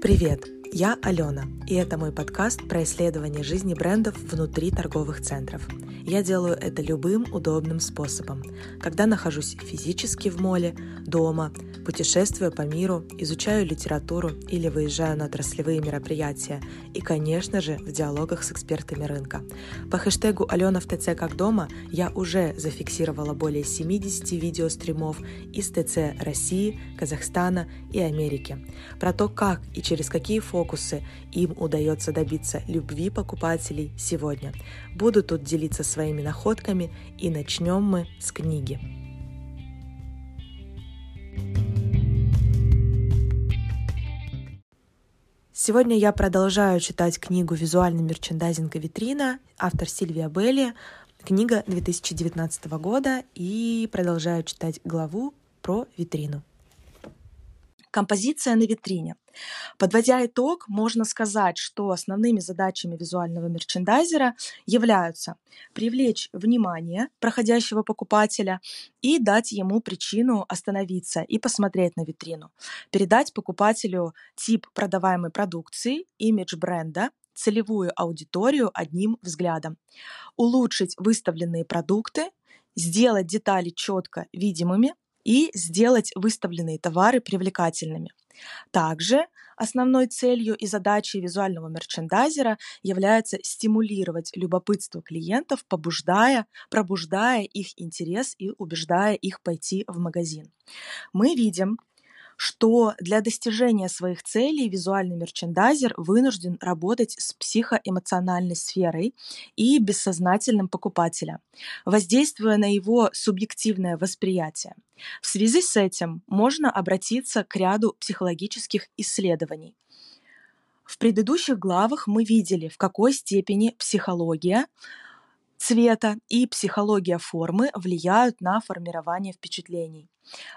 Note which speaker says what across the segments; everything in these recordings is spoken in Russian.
Speaker 1: Привет, я Алена, и это мой подкаст про исследование жизни брендов внутри торговых центров. Я делаю это любым удобным способом, когда нахожусь физически в моле, дома, путешествую по миру, изучаю литературу или выезжаю на отраслевые мероприятия и, конечно же, в диалогах с экспертами рынка. По хэштегу «Алена в ТЦ как дома» я уже зафиксировала более 70 видеостримов из ТЦ России, Казахстана и Америки про то, как и через какие фокусы им удается добиться любви покупателей сегодня. Буду тут делиться своими находками и начнем мы с книги. Сегодня я продолжаю читать книгу «Визуальный мерчендайзинг и витрина», автор Сильвия Белли, книга 2019 года, и продолжаю читать главу про витрину. Композиция на витрине. Подводя итог, можно сказать, что основными задачами визуального мерчендайзера являются привлечь внимание проходящего покупателя и дать ему причину остановиться и посмотреть на витрину, передать покупателю тип продаваемой продукции, имидж бренда, целевую аудиторию одним взглядом, улучшить выставленные продукты, сделать детали четко видимыми и сделать выставленные товары привлекательными – также основной целью и задачей визуального мерчендайзера является стимулировать любопытство клиентов, побуждая, пробуждая их интерес и убеждая их пойти в магазин. Мы видим, что для достижения своих целей визуальный мерчендайзер вынужден работать с психоэмоциональной сферой и бессознательным покупателя, воздействуя на его субъективное восприятие. В связи с этим можно обратиться к ряду психологических исследований. В предыдущих главах мы видели, в какой степени психология цвета и психология формы влияют на формирование впечатлений.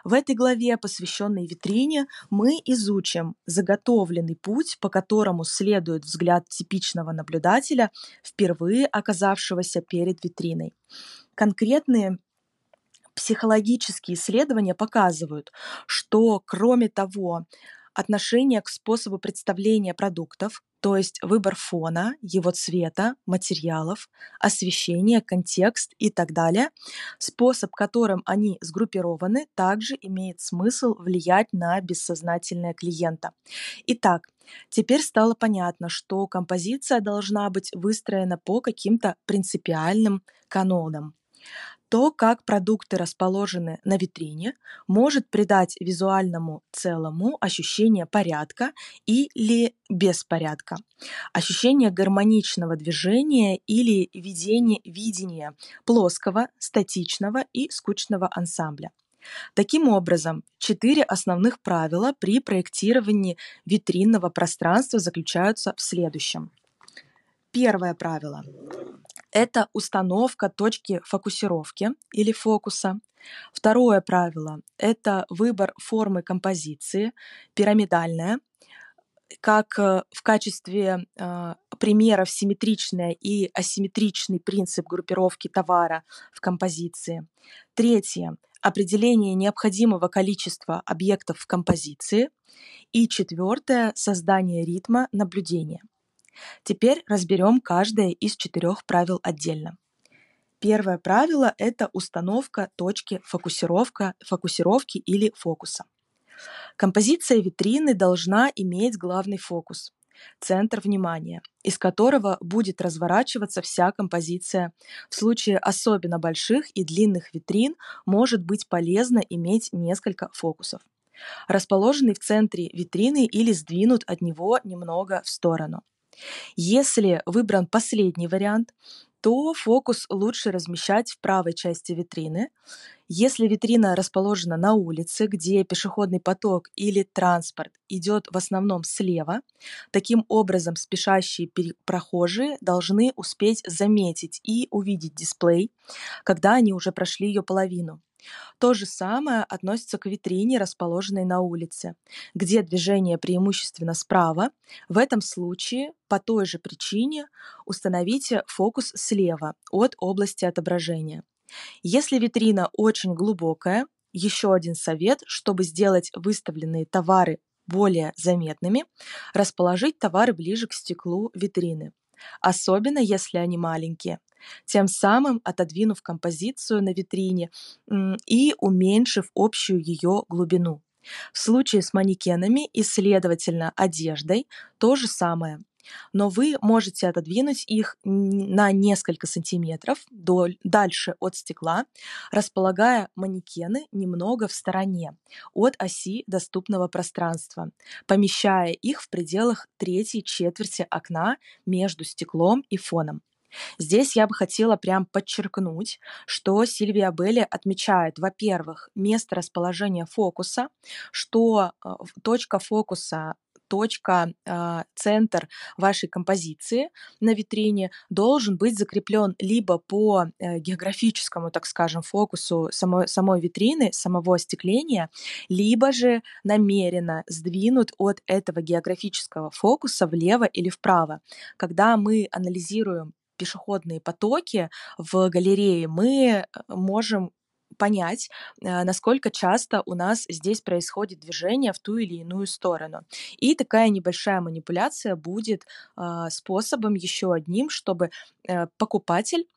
Speaker 1: В этой главе, посвященной витрине, мы изучим заготовленный путь, по которому следует взгляд типичного наблюдателя, впервые оказавшегося перед витриной. Конкретные психологические исследования показывают, что кроме того, отношение к способу представления продуктов, то есть выбор фона, его цвета, материалов, освещения, контекст и так далее, способ, которым они сгруппированы, также имеет смысл влиять на бессознательное клиента. Итак, Теперь стало понятно, что композиция должна быть выстроена по каким-то принципиальным канонам. То, как продукты расположены на витрине, может придать визуальному целому ощущение порядка или беспорядка, ощущение гармоничного движения или видение, видения плоского, статичного и скучного ансамбля. Таким образом, четыре основных правила при проектировании витринного пространства заключаются в следующем. Первое правило это установка точки фокусировки или фокуса. Второе правило – это выбор формы композиции, пирамидальная, как э, в качестве э, примеров симметричный и асимметричный принцип группировки товара в композиции. Третье – определение необходимого количества объектов в композиции. И четвертое – создание ритма наблюдения. Теперь разберем каждое из четырех правил отдельно. Первое правило – это установка точки фокусировка, фокусировки или фокуса. Композиция витрины должна иметь главный фокус – центр внимания, из которого будет разворачиваться вся композиция. В случае особенно больших и длинных витрин может быть полезно иметь несколько фокусов расположенный в центре витрины или сдвинут от него немного в сторону. Если выбран последний вариант, то фокус лучше размещать в правой части витрины. Если витрина расположена на улице, где пешеходный поток или транспорт идет в основном слева, таким образом спешащие прохожие должны успеть заметить и увидеть дисплей, когда они уже прошли ее половину. То же самое относится к витрине, расположенной на улице, где движение преимущественно справа. В этом случае по той же причине установите фокус слева от области отображения. Если витрина очень глубокая, еще один совет, чтобы сделать выставленные товары более заметными, расположить товары ближе к стеклу витрины, особенно если они маленькие, тем самым отодвинув композицию на витрине и уменьшив общую ее глубину. В случае с манекенами и, следовательно, одеждой то же самое но вы можете отодвинуть их на несколько сантиметров дальше от стекла, располагая манекены немного в стороне от оси доступного пространства, помещая их в пределах третьей четверти окна между стеклом и фоном. Здесь я бы хотела прям подчеркнуть, что Сильвия Белли отмечает, во-первых, место расположения фокуса, что э, точка фокуса точка, а, центр вашей композиции на витрине должен быть закреплен либо по э, географическому, так скажем, фокусу самой, самой витрины, самого остекления, либо же намеренно сдвинут от этого географического фокуса влево или вправо. Когда мы анализируем пешеходные потоки в галерее, мы э, можем понять, э, насколько часто у нас здесь происходит движение в ту или иную сторону. И такая небольшая манипуляция будет а, способом еще одним, чтобы э, покупатель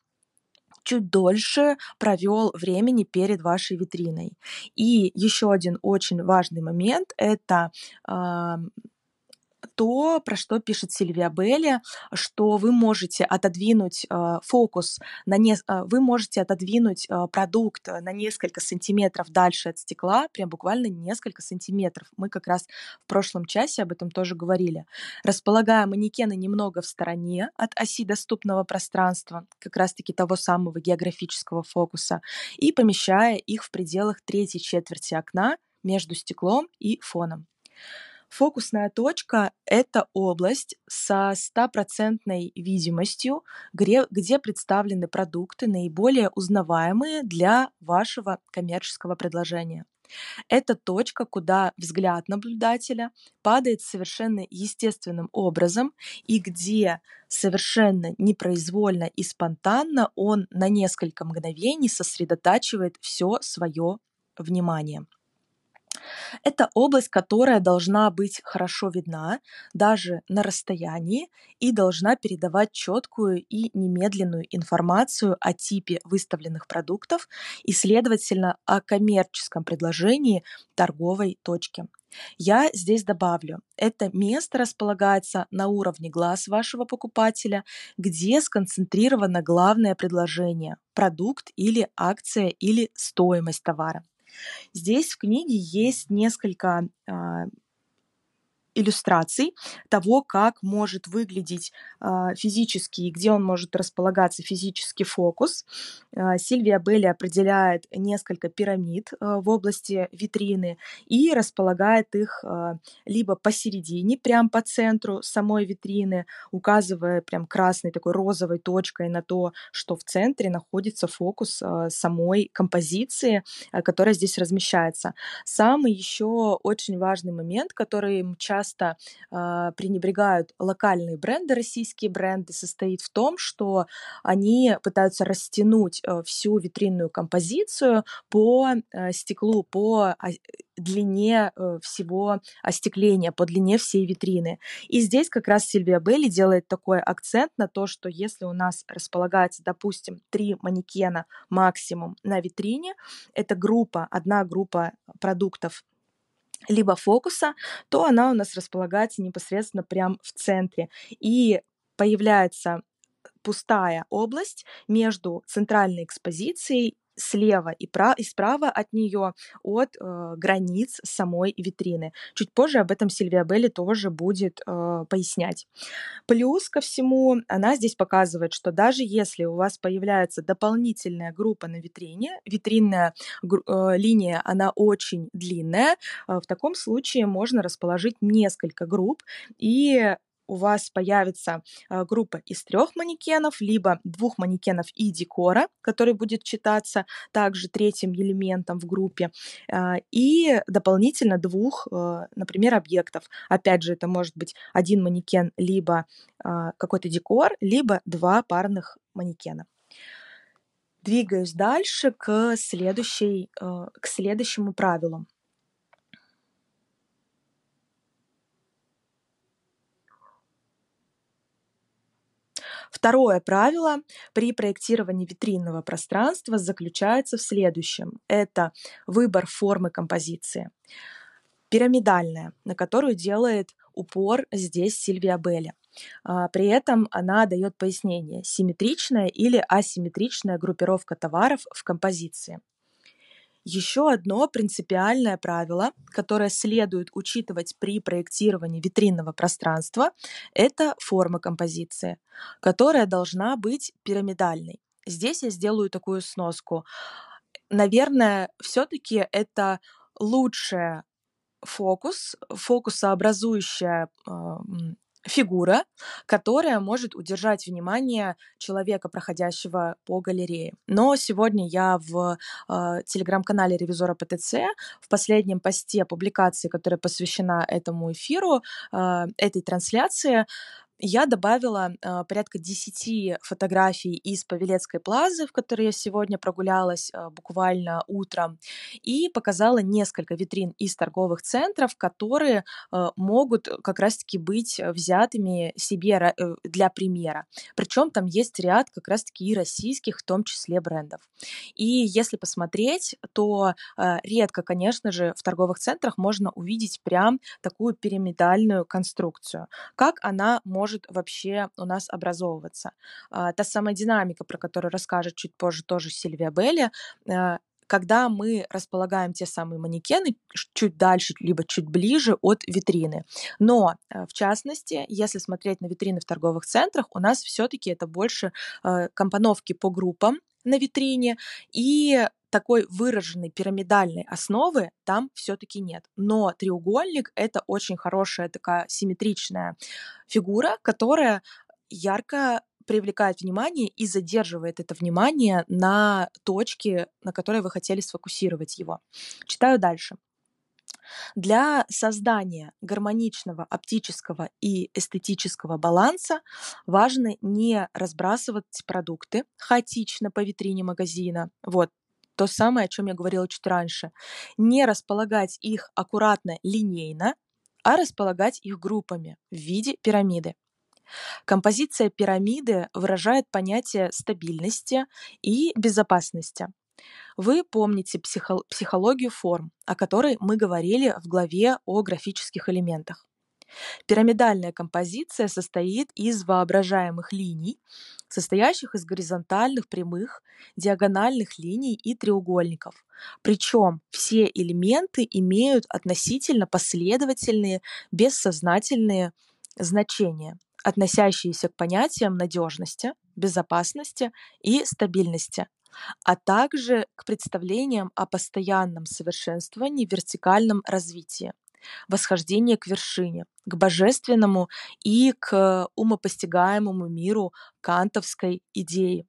Speaker 1: чуть дольше провел времени перед вашей витриной. И еще один очень важный момент это то, про что пишет Сильвия Белли, что вы можете отодвинуть э, фокус, на не, э, вы можете отодвинуть э, продукт на несколько сантиметров дальше от стекла, прям буквально несколько сантиметров. Мы как раз в прошлом часе об этом тоже говорили. Располагая манекены немного в стороне от оси доступного пространства, как раз-таки того самого географического фокуса, и помещая их в пределах третьей четверти окна между стеклом и фоном. Фокусная точка — это область со стопроцентной видимостью, где, где представлены продукты, наиболее узнаваемые для вашего коммерческого предложения. Это точка, куда взгляд наблюдателя падает совершенно естественным образом и где совершенно непроизвольно и спонтанно он на несколько мгновений сосредотачивает все свое внимание. Это область, которая должна быть хорошо видна даже на расстоянии и должна передавать четкую и немедленную информацию о типе выставленных продуктов и, следовательно, о коммерческом предложении торговой точки. Я здесь добавлю, это место располагается на уровне глаз вашего покупателя, где сконцентрировано главное предложение, продукт или акция или стоимость товара. Здесь в книге есть несколько а, иллюстраций того, как может выглядеть э, физический, где он может располагаться физический фокус. Э, Сильвия Белли определяет несколько пирамид э, в области витрины и располагает их либо посередине, прям по центру самой витрины, указывая прям красной такой розовой точкой на то, что в центре находится фокус самой композиции, которая здесь размещается. Самый еще очень важный момент, который часто часто э, пренебрегают локальные бренды, российские бренды, состоит в том, что они пытаются растянуть э, всю витринную композицию по э, стеклу, по э, длине э, всего остекления, по длине всей витрины. И здесь как раз Сильвия Белли делает такой акцент на то, что если у нас располагается, допустим, три манекена максимум на витрине, это группа, одна группа продуктов либо фокуса, то она у нас располагается непосредственно прямо в центре. И появляется пустая область между центральной экспозицией слева и, прав, и справа от нее от э, границ самой витрины. Чуть позже об этом Сильвия Белли тоже будет э, пояснять. Плюс ко всему, она здесь показывает, что даже если у вас появляется дополнительная группа на витрине, витринная э, линия, она очень длинная, э, в таком случае можно расположить несколько групп и у вас появится а, группа из трех манекенов, либо двух манекенов и декора, который будет читаться также третьим элементом в группе, а, и дополнительно двух, а, например, объектов. Опять же, это может быть один манекен, либо какой-то декор, либо два парных манекена. Двигаюсь дальше к, следующей, к следующему правилу. Второе правило при проектировании витринного пространства заключается в следующем. Это выбор формы композиции. Пирамидальная, на которую делает упор здесь Сильвия Белли. А, при этом она дает пояснение симметричная или асимметричная группировка товаров в композиции. Еще одно принципиальное правило, которое следует учитывать при проектировании витринного пространства, это форма композиции, которая должна быть пирамидальной. Здесь я сделаю такую сноску. Наверное, все-таки это лучшая фокус, фокусообразующая фигура, которая может удержать внимание человека, проходящего по галерее. Но сегодня я в э, телеграм-канале ревизора ПТЦ в последнем посте публикации, которая посвящена этому эфиру, э, этой трансляции, я добавила э, порядка 10 фотографий из Павелецкой плазы, в которой я сегодня прогулялась э, буквально утром, и показала несколько витрин из торговых центров, которые э, могут как раз-таки быть взятыми себе э, для примера. Причем там есть ряд как раз-таки и российских, в том числе брендов. И если посмотреть, то э, редко, конечно же, в торговых центрах можно увидеть прям такую пирамидальную конструкцию. Как она может может вообще у нас образовываться. А, та самая динамика, про которую расскажет чуть позже тоже Сильвия Белли, а, когда мы располагаем те самые манекены чуть дальше, либо чуть ближе от витрины. Но, э, в частности, если смотреть на витрины в торговых центрах, у нас все-таки это больше э, компоновки по группам на витрине и такой выраженной пирамидальной основы там все-таки нет. Но треугольник — это очень хорошая такая симметричная фигура, которая ярко привлекает внимание и задерживает это внимание на точке, на которой вы хотели сфокусировать его. Читаю дальше. Для создания гармоничного оптического и эстетического баланса важно не разбрасывать продукты хаотично по витрине магазина. Вот то самое, о чем я говорила чуть раньше. Не располагать их аккуратно линейно, а располагать их группами в виде пирамиды. Композиция пирамиды выражает понятие стабильности и безопасности. Вы помните психологию форм, о которой мы говорили в главе о графических элементах. Пирамидальная композиция состоит из воображаемых линий, состоящих из горизонтальных прямых, диагональных линий и треугольников. Причем все элементы имеют относительно последовательные, бессознательные значения, относящиеся к понятиям надежности, безопасности и стабильности, а также к представлениям о постоянном совершенствовании, вертикальном развитии восхождение к вершине, к божественному и к умопостигаемому миру кантовской идеи.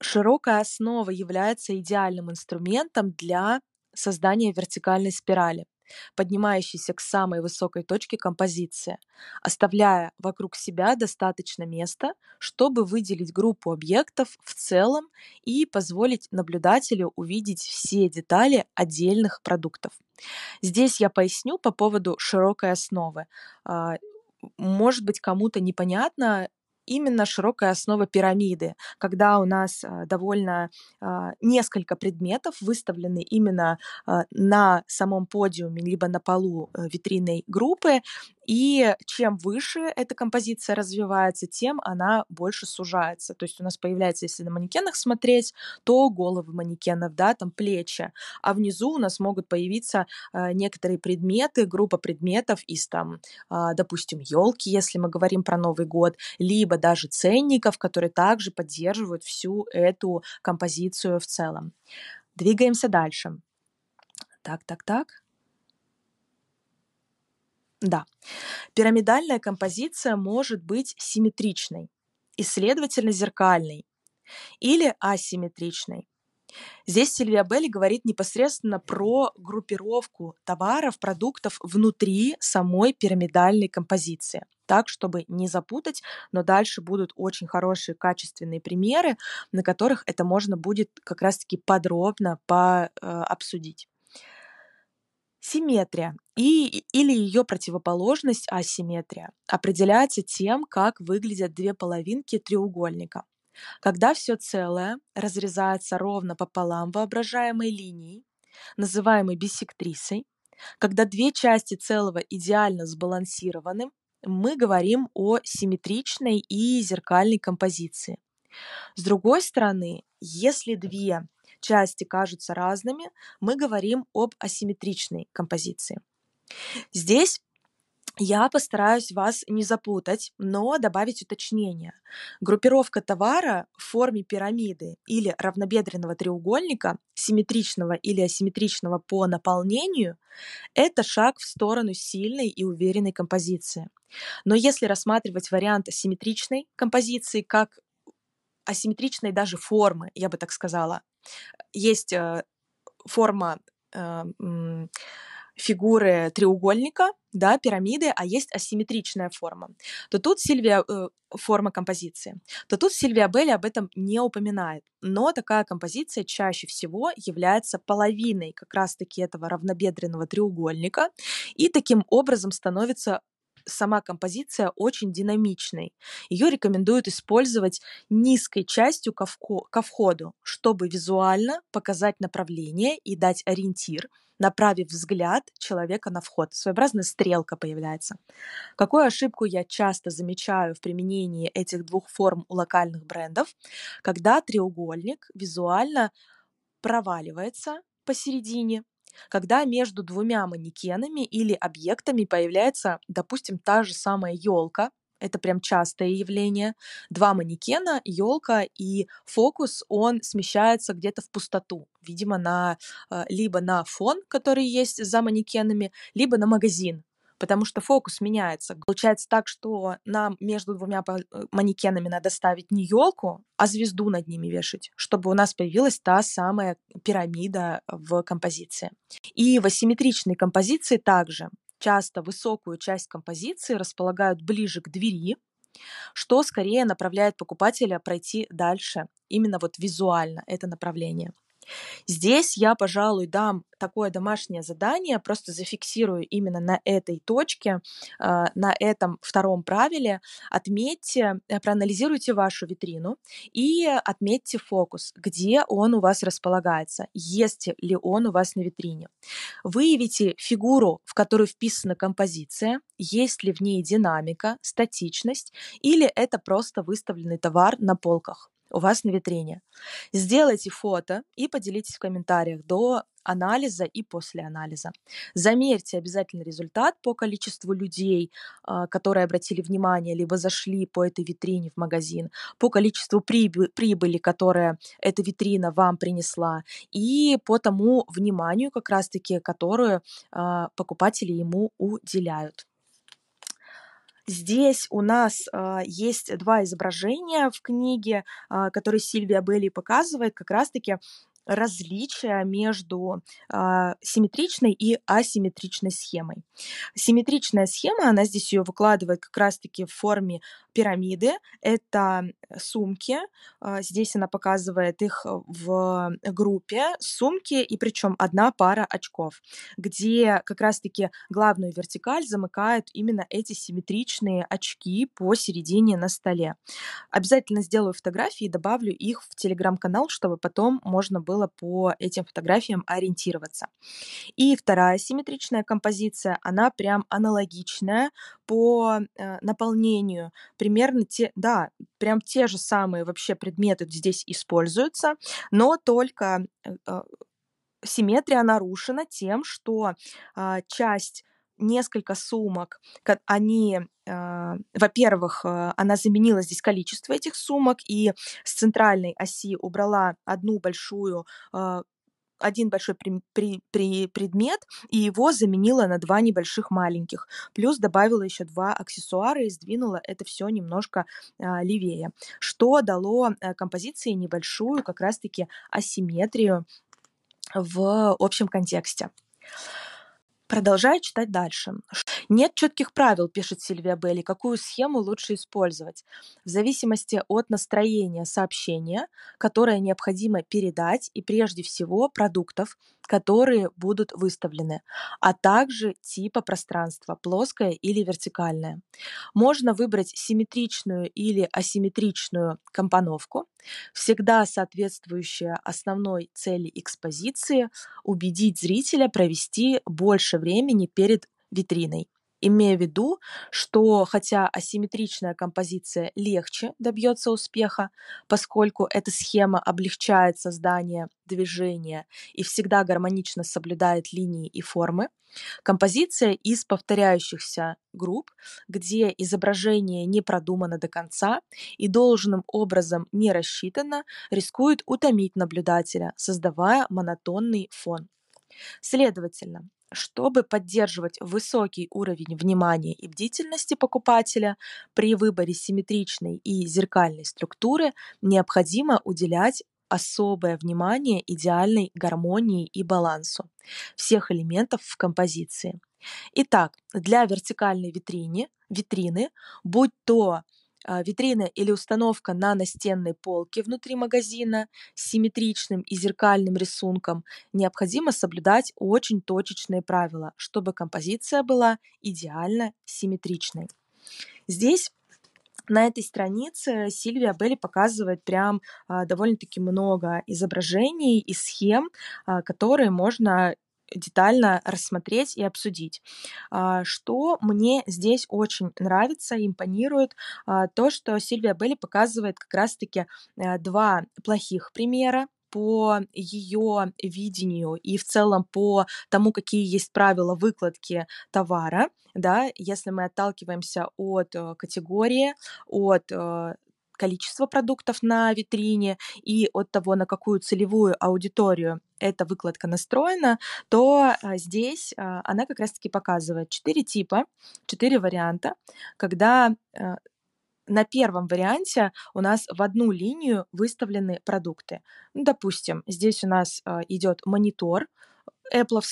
Speaker 1: Широкая основа является идеальным инструментом для создания вертикальной спирали, поднимающейся к самой высокой точке композиции, оставляя вокруг себя достаточно места, чтобы выделить группу объектов в целом и позволить наблюдателю увидеть все детали отдельных продуктов. Здесь я поясню по поводу широкой основы. А, может быть, кому-то непонятно, именно широкая основа пирамиды, когда у нас а, довольно а, несколько предметов выставлены именно на самом подиуме, либо на полу э, витринной группы, и чем выше эта композиция развивается, тем она больше сужается. То есть у нас появляется, если на манекенах смотреть, то головы манекенов, да, там плечи, а внизу у нас могут появиться э, некоторые предметы, группа предметов из там, э, допустим, елки, если мы говорим про Новый год, либо даже ценников, которые также поддерживают всю эту композицию в целом. Двигаемся дальше. Так, так, так. Да. Пирамидальная композиция может быть симметричной и, следовательно, зеркальной или асимметричной. Здесь Сильвия Белли говорит непосредственно про группировку товаров, продуктов внутри самой пирамидальной композиции. Так, чтобы не запутать, но дальше будут очень хорошие качественные примеры, на которых это можно будет как раз-таки подробно по, э, обсудить. Симметрия и, или ее противоположность асимметрия определяется тем, как выглядят две половинки треугольника. Когда все целое разрезается ровно пополам воображаемой линией, называемой биссектрисой, когда две части целого идеально сбалансированы, мы говорим о симметричной и зеркальной композиции. С другой стороны, если две части кажутся разными, мы говорим об асимметричной композиции. Здесь я постараюсь вас не запутать, но добавить уточнение. Группировка товара в форме пирамиды или равнобедренного треугольника, симметричного или асимметричного по наполнению, это шаг в сторону сильной и уверенной композиции. Но если рассматривать вариант асимметричной композиции как асимметричной даже формы, я бы так сказала, есть э, форма э, фигуры треугольника, да, пирамиды, а есть асимметричная форма, то тут Сильвия, э, форма композиции, то тут Сильвия Белли об этом не упоминает. Но такая композиция чаще всего является половиной как раз-таки этого равнобедренного треугольника и таким образом становится сама композиция очень динамичной. Ее рекомендуют использовать низкой частью ко, входу, чтобы визуально показать направление и дать ориентир, направив взгляд человека на вход. Своеобразная стрелка появляется. Какую ошибку я часто замечаю в применении этих двух форм у локальных брендов, когда треугольник визуально проваливается посередине, когда между двумя манекенами или объектами появляется, допустим, та же самая елка, это прям частое явление. Два манекена, елка и фокус, он смещается где-то в пустоту, видимо, на, э, либо на фон, который есть за манекенами, либо на магазин, потому что фокус меняется. Получается так, что нам между двумя э, манекенами надо ставить не елку, а звезду над ними вешать, чтобы у нас появилась та самая пирамида в композиции. И в асимметричной композиции также часто высокую часть композиции располагают ближе к двери, что скорее направляет покупателя пройти дальше, именно вот визуально это направление. Здесь я, пожалуй, дам такое домашнее задание, просто зафиксирую именно на этой точке, а, на этом втором правиле. Отметьте, э, проанализируйте вашу витрину и отметьте фокус, где он у вас располагается, есть ли он у вас на витрине. Выявите фигуру, в которую вписана композиция, есть ли в ней динамика, статичность или это просто выставленный товар на полках у вас на витрине. Сделайте фото и поделитесь в комментариях до анализа и после анализа. Замерьте обязательно результат по количеству людей, а, которые обратили внимание, либо зашли по этой витрине в магазин, по количеству прибыли, которое эта витрина вам принесла, и по тому вниманию, как раз-таки, которое а, покупатели ему уделяют. Здесь у нас а, есть два изображения в книге, а, которые Сильвия Белли показывает, как раз-таки различия между э, симметричной и асимметричной схемой. Симметричная схема, она здесь ее выкладывает как раз-таки в форме пирамиды. Это сумки. Э, здесь она показывает их в группе сумки, и причем одна пара очков, где как раз-таки главную вертикаль замыкают именно эти симметричные очки посередине на столе. Обязательно сделаю фотографии и добавлю их в телеграм-канал, чтобы потом можно было было по этим фотографиям ориентироваться. И вторая симметричная композиция, она прям аналогичная по э, наполнению. Примерно те, да, прям те же самые вообще предметы здесь используются, но только э, э симметрия нарушена тем, что э, часть несколько сумок, они, э, во-первых, э, она заменила здесь количество этих сумок и с центральной оси убрала одну большую э, один большой при, при, при предмет и его заменила на два небольших маленьких. Плюс добавила еще два аксессуара и сдвинула это все немножко а, левее, что дало а, композиции небольшую как раз-таки асимметрию в общем контексте. Продолжаю читать дальше. Нет четких правил, пишет Сильвия Белли, какую схему лучше использовать. В зависимости от настроения сообщения, которое необходимо передать, и прежде всего продуктов, которые будут выставлены, а также типа пространства, плоское или вертикальное. Можно выбрать симметричную или асимметричную компоновку, всегда соответствующая основной цели экспозиции, убедить зрителя провести больше времени перед витриной имея в виду, что хотя асимметричная композиция легче добьется успеха, поскольку эта схема облегчает создание движения и всегда гармонично соблюдает линии и формы, композиция из повторяющихся групп, где изображение не продумано до конца и должным образом не рассчитано, рискует утомить наблюдателя, создавая монотонный фон. Следовательно, чтобы поддерживать высокий уровень внимания и бдительности покупателя при выборе симметричной и зеркальной структуры, необходимо уделять особое внимание идеальной гармонии и балансу всех элементов в композиции. Итак, для вертикальной витрины, витрины будь то витрина или установка на настенной полке внутри магазина с симметричным и зеркальным рисунком, необходимо соблюдать очень точечные правила, чтобы композиция была идеально симметричной. Здесь на этой странице Сильвия Белли показывает прям а, довольно-таки много изображений и схем, а, которые можно детально рассмотреть и обсудить. А, что мне здесь очень нравится, импонирует, а, то, что Сильвия Белли показывает как раз-таки э, два плохих примера по ее видению и в целом по тому, какие есть правила выкладки товара, да, если мы отталкиваемся от э, категории, от э, количество продуктов на витрине и от того, на какую целевую аудиторию эта выкладка настроена, то а, здесь а, она как раз-таки показывает четыре типа, четыре варианта, когда а, на первом варианте у нас в одну линию выставлены продукты. Ну, допустим, здесь у нас идет монитор, Apple,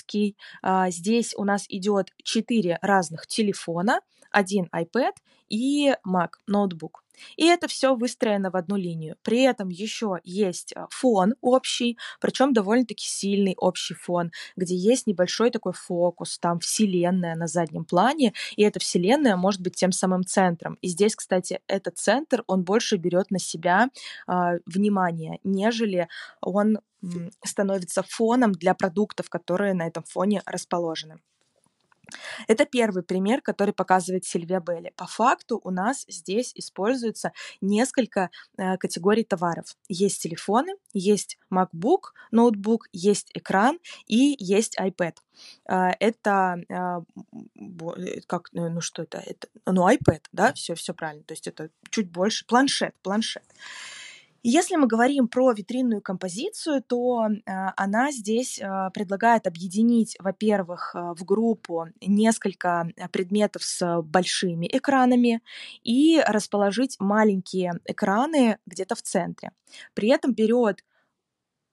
Speaker 1: здесь у нас идет четыре разных телефона, один iPad и Mac, ноутбук. И это все выстроено в одну линию. При этом еще есть а, фон общий, причем довольно-таки сильный общий фон, где есть небольшой такой фокус, там вселенная на заднем плане, и эта вселенная может быть тем самым центром. И здесь, кстати, этот центр, он больше берет на себя э, внимание, нежели он становится фоном для продуктов, которые на этом фоне расположены. Это первый пример, который показывает Сильвия Белли. По факту у нас здесь используется несколько э, категорий товаров. Есть телефоны, есть MacBook, ноутбук, есть экран и есть iPad. Э, это э, э как, ну, ну что это? это ну iPad, да, все, все правильно. То есть это чуть больше планшет, планшет. Если мы говорим про витринную композицию, то э, она здесь э, предлагает объединить, во-первых, э, в группу несколько предметов с большими экранами и расположить маленькие экраны где-то в центре. При этом берет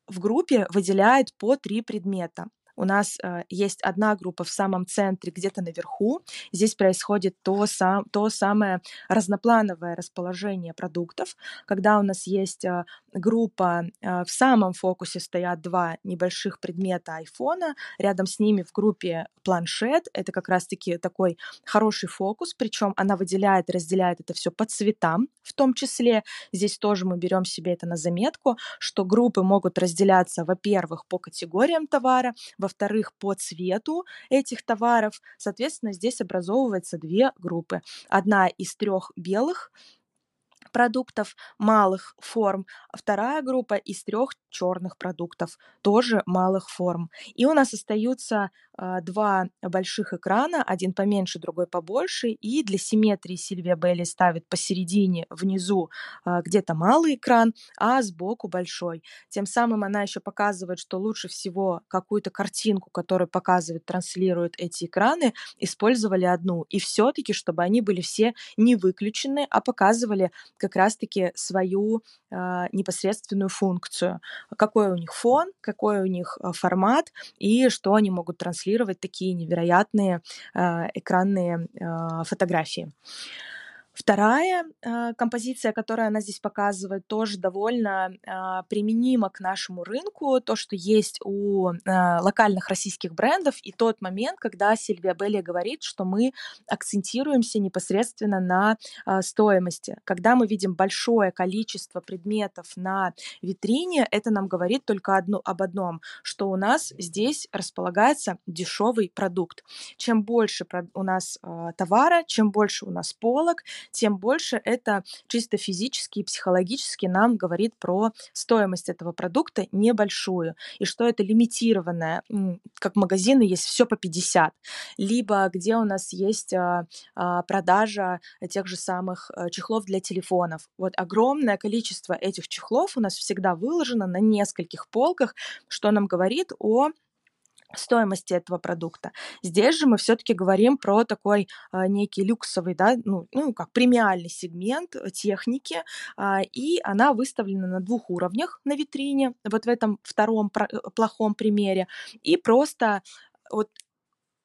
Speaker 1: в группе выделяет по три предмета у нас э, есть одна группа в самом центре, где-то наверху. Здесь происходит то, сам, то самое разноплановое расположение продуктов, когда у нас есть э, группа, э, в самом фокусе стоят два небольших предмета айфона, рядом с ними в группе планшет, это как раз-таки такой хороший фокус, причем она выделяет, разделяет это все по цветам, в том числе. Здесь тоже мы берем себе это на заметку, что группы могут разделяться, во-первых, по категориям товара, во-вторых, по цвету этих товаров. Соответственно, здесь образовывается две группы. Одна из трех белых продуктов малых форм, а вторая группа из трех черных продуктов, тоже малых форм. И у нас остаются два больших экрана, один поменьше, другой побольше, и для симметрии Сильвия Белли ставит посередине, внизу э, где-то малый экран, а сбоку большой. Тем самым она еще показывает, что лучше всего какую-то картинку, которую показывает, транслирует эти экраны, использовали одну. И все-таки, чтобы они были все не выключены, а показывали как раз-таки свою э, непосредственную функцию какой у них фон, какой у них формат и что они могут транслировать такие невероятные э, экранные э, фотографии. Вторая э, композиция, которую она здесь показывает, тоже довольно э, применима к нашему рынку. То, что есть у э, локальных российских брендов, и тот момент, когда Сильвия Белли говорит, что мы акцентируемся непосредственно на э, стоимости. Когда мы видим большое количество предметов на витрине, это нам говорит только одно, об одном, что у нас здесь располагается дешевый продукт. Чем больше у нас э, товара, чем больше у нас полок, тем больше это чисто физически и психологически нам говорит про стоимость этого продукта небольшую, и что это лимитированное, как магазины есть все по 50, либо где у нас есть а, а, продажа тех же самых э, чехлов для телефонов. Вот огромное количество этих чехлов у нас всегда выложено на нескольких полках, что нам говорит о стоимости этого продукта. Здесь же мы все-таки говорим про такой а, некий люксовый, да, ну, ну, как премиальный сегмент э, техники, а, и она выставлена на двух уровнях на витрине, вот в этом втором э, плохом примере, и просто вот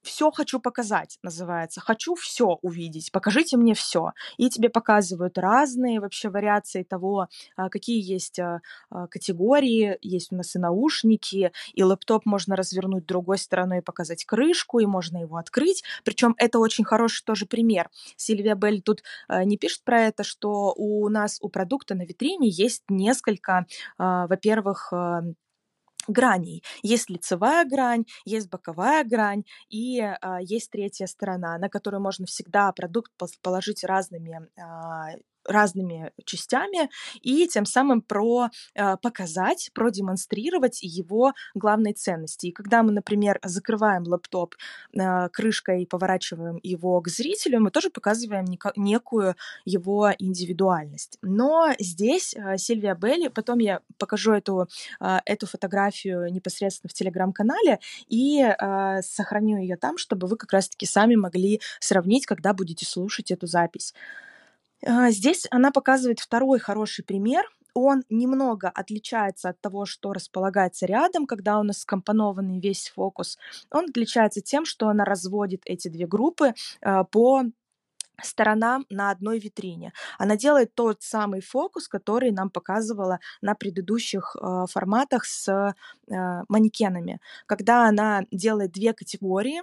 Speaker 1: все хочу показать, называется. Хочу все увидеть, покажите мне все. И тебе показывают разные вообще вариации того, а, какие есть а, а, категории. Есть у нас и наушники, и лэптоп можно развернуть другой стороной и показать крышку, и можно его открыть. Причем это очень хороший тоже пример. Сильвия Белль тут не пишет про это, что у нас у продукта на витрине есть несколько, во-первых, граней. Есть лицевая грань, есть боковая грань и а, есть третья сторона, на которую можно всегда продукт положить разными а, разными частями и тем самым про э, показать, продемонстрировать его главные ценности. И когда мы, например, закрываем лэптоп э, крышкой и поворачиваем его к зрителю, мы тоже показываем некую его индивидуальность. Но здесь э, Сильвия Белли, потом я покажу эту, эту фотографию непосредственно в телеграм-канале и сохраню ее там, чтобы вы как раз-таки сами могли сравнить, когда будете слушать эту запись. А, здесь она показывает второй хороший пример. Он немного отличается от того, что располагается рядом, когда у нас скомпонованный весь фокус. Он отличается тем, что она разводит эти две группы а, по сторонам на одной витрине. Она делает тот самый фокус, который нам показывала на предыдущих э, форматах с манекенами, когда она делает две категории,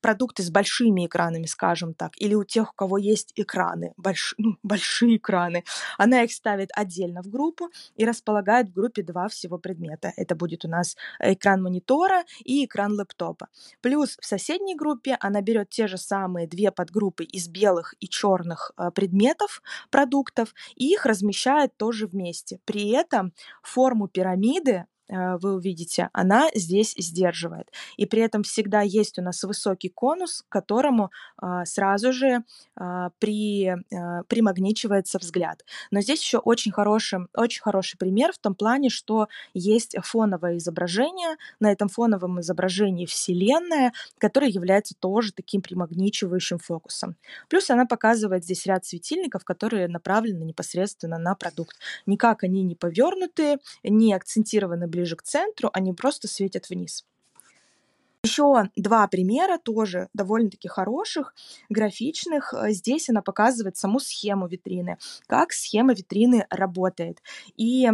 Speaker 1: продукты с большими экранами, скажем так, или у тех, у кого есть экраны, больш, ну, большие экраны, она их ставит отдельно в группу и располагает в группе два всего предмета. Это будет у нас экран монитора и экран лэптопа. Плюс в соседней группе она берет те же самые две подгруппы из белых и черных э, предметов, продуктов, и их размещает тоже вместе. При этом форму пирамиды вы увидите, она здесь сдерживает. И при этом всегда есть у нас высокий конус, к которому а, сразу же а, при, а, примагничивается взгляд. Но здесь еще очень хороший, очень хороший пример в том плане, что есть фоновое изображение, на этом фоновом изображении Вселенная, которая является тоже таким примагничивающим фокусом. Плюс она показывает здесь ряд светильников, которые направлены непосредственно на продукт. Никак они не повернутые, не акцентированы ближе к центру, они просто светят вниз. Еще два примера, тоже довольно-таки хороших, графичных. Здесь она показывает саму схему витрины, как схема витрины работает. И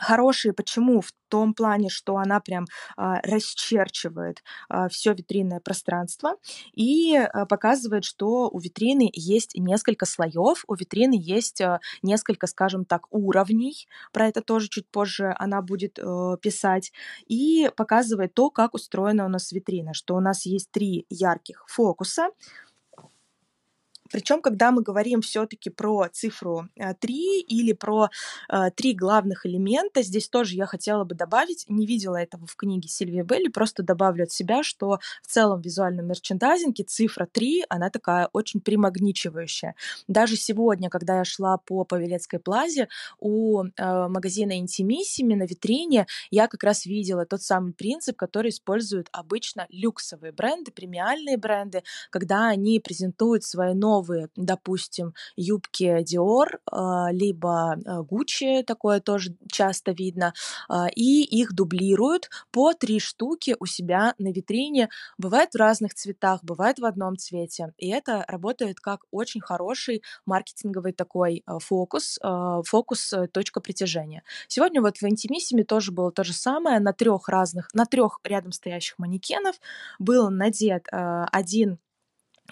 Speaker 1: хорошие почему? В том плане, что она прям а, расчерчивает а, все витринное пространство и а, показывает, что у витрины есть несколько слоев, у витрины есть а, несколько, скажем так, уровней. Про это тоже чуть позже она будет а, писать. И показывает то, как устроена у нас витрина, что у нас есть три ярких фокуса, причем, когда мы говорим все-таки про цифру 3 э, или про э, три главных элемента, здесь тоже я хотела бы добавить, не видела этого в книге Сильвии Белли, просто добавлю от себя, что в целом в визуальном мерчендайзинге цифра 3, она такая очень примагничивающая. Даже сегодня, когда я шла по Павелецкой плазе, у э, магазина Intimissimi на витрине я как раз видела тот самый принцип, который используют обычно люксовые бренды, премиальные бренды, когда они презентуют свои новые готовые, допустим, юбки Dior, а, либо Gucci, такое тоже часто видно, и их дублируют по три штуки у себя на витрине. Бывает в разных цветах, бывает в одном цвете. И это работает как очень хороший маркетинговый такой фокус, фокус э, точка притяжения. Сегодня вот в Интимиссиме тоже было то же самое. На трех разных, на трех рядом стоящих манекенов был надет один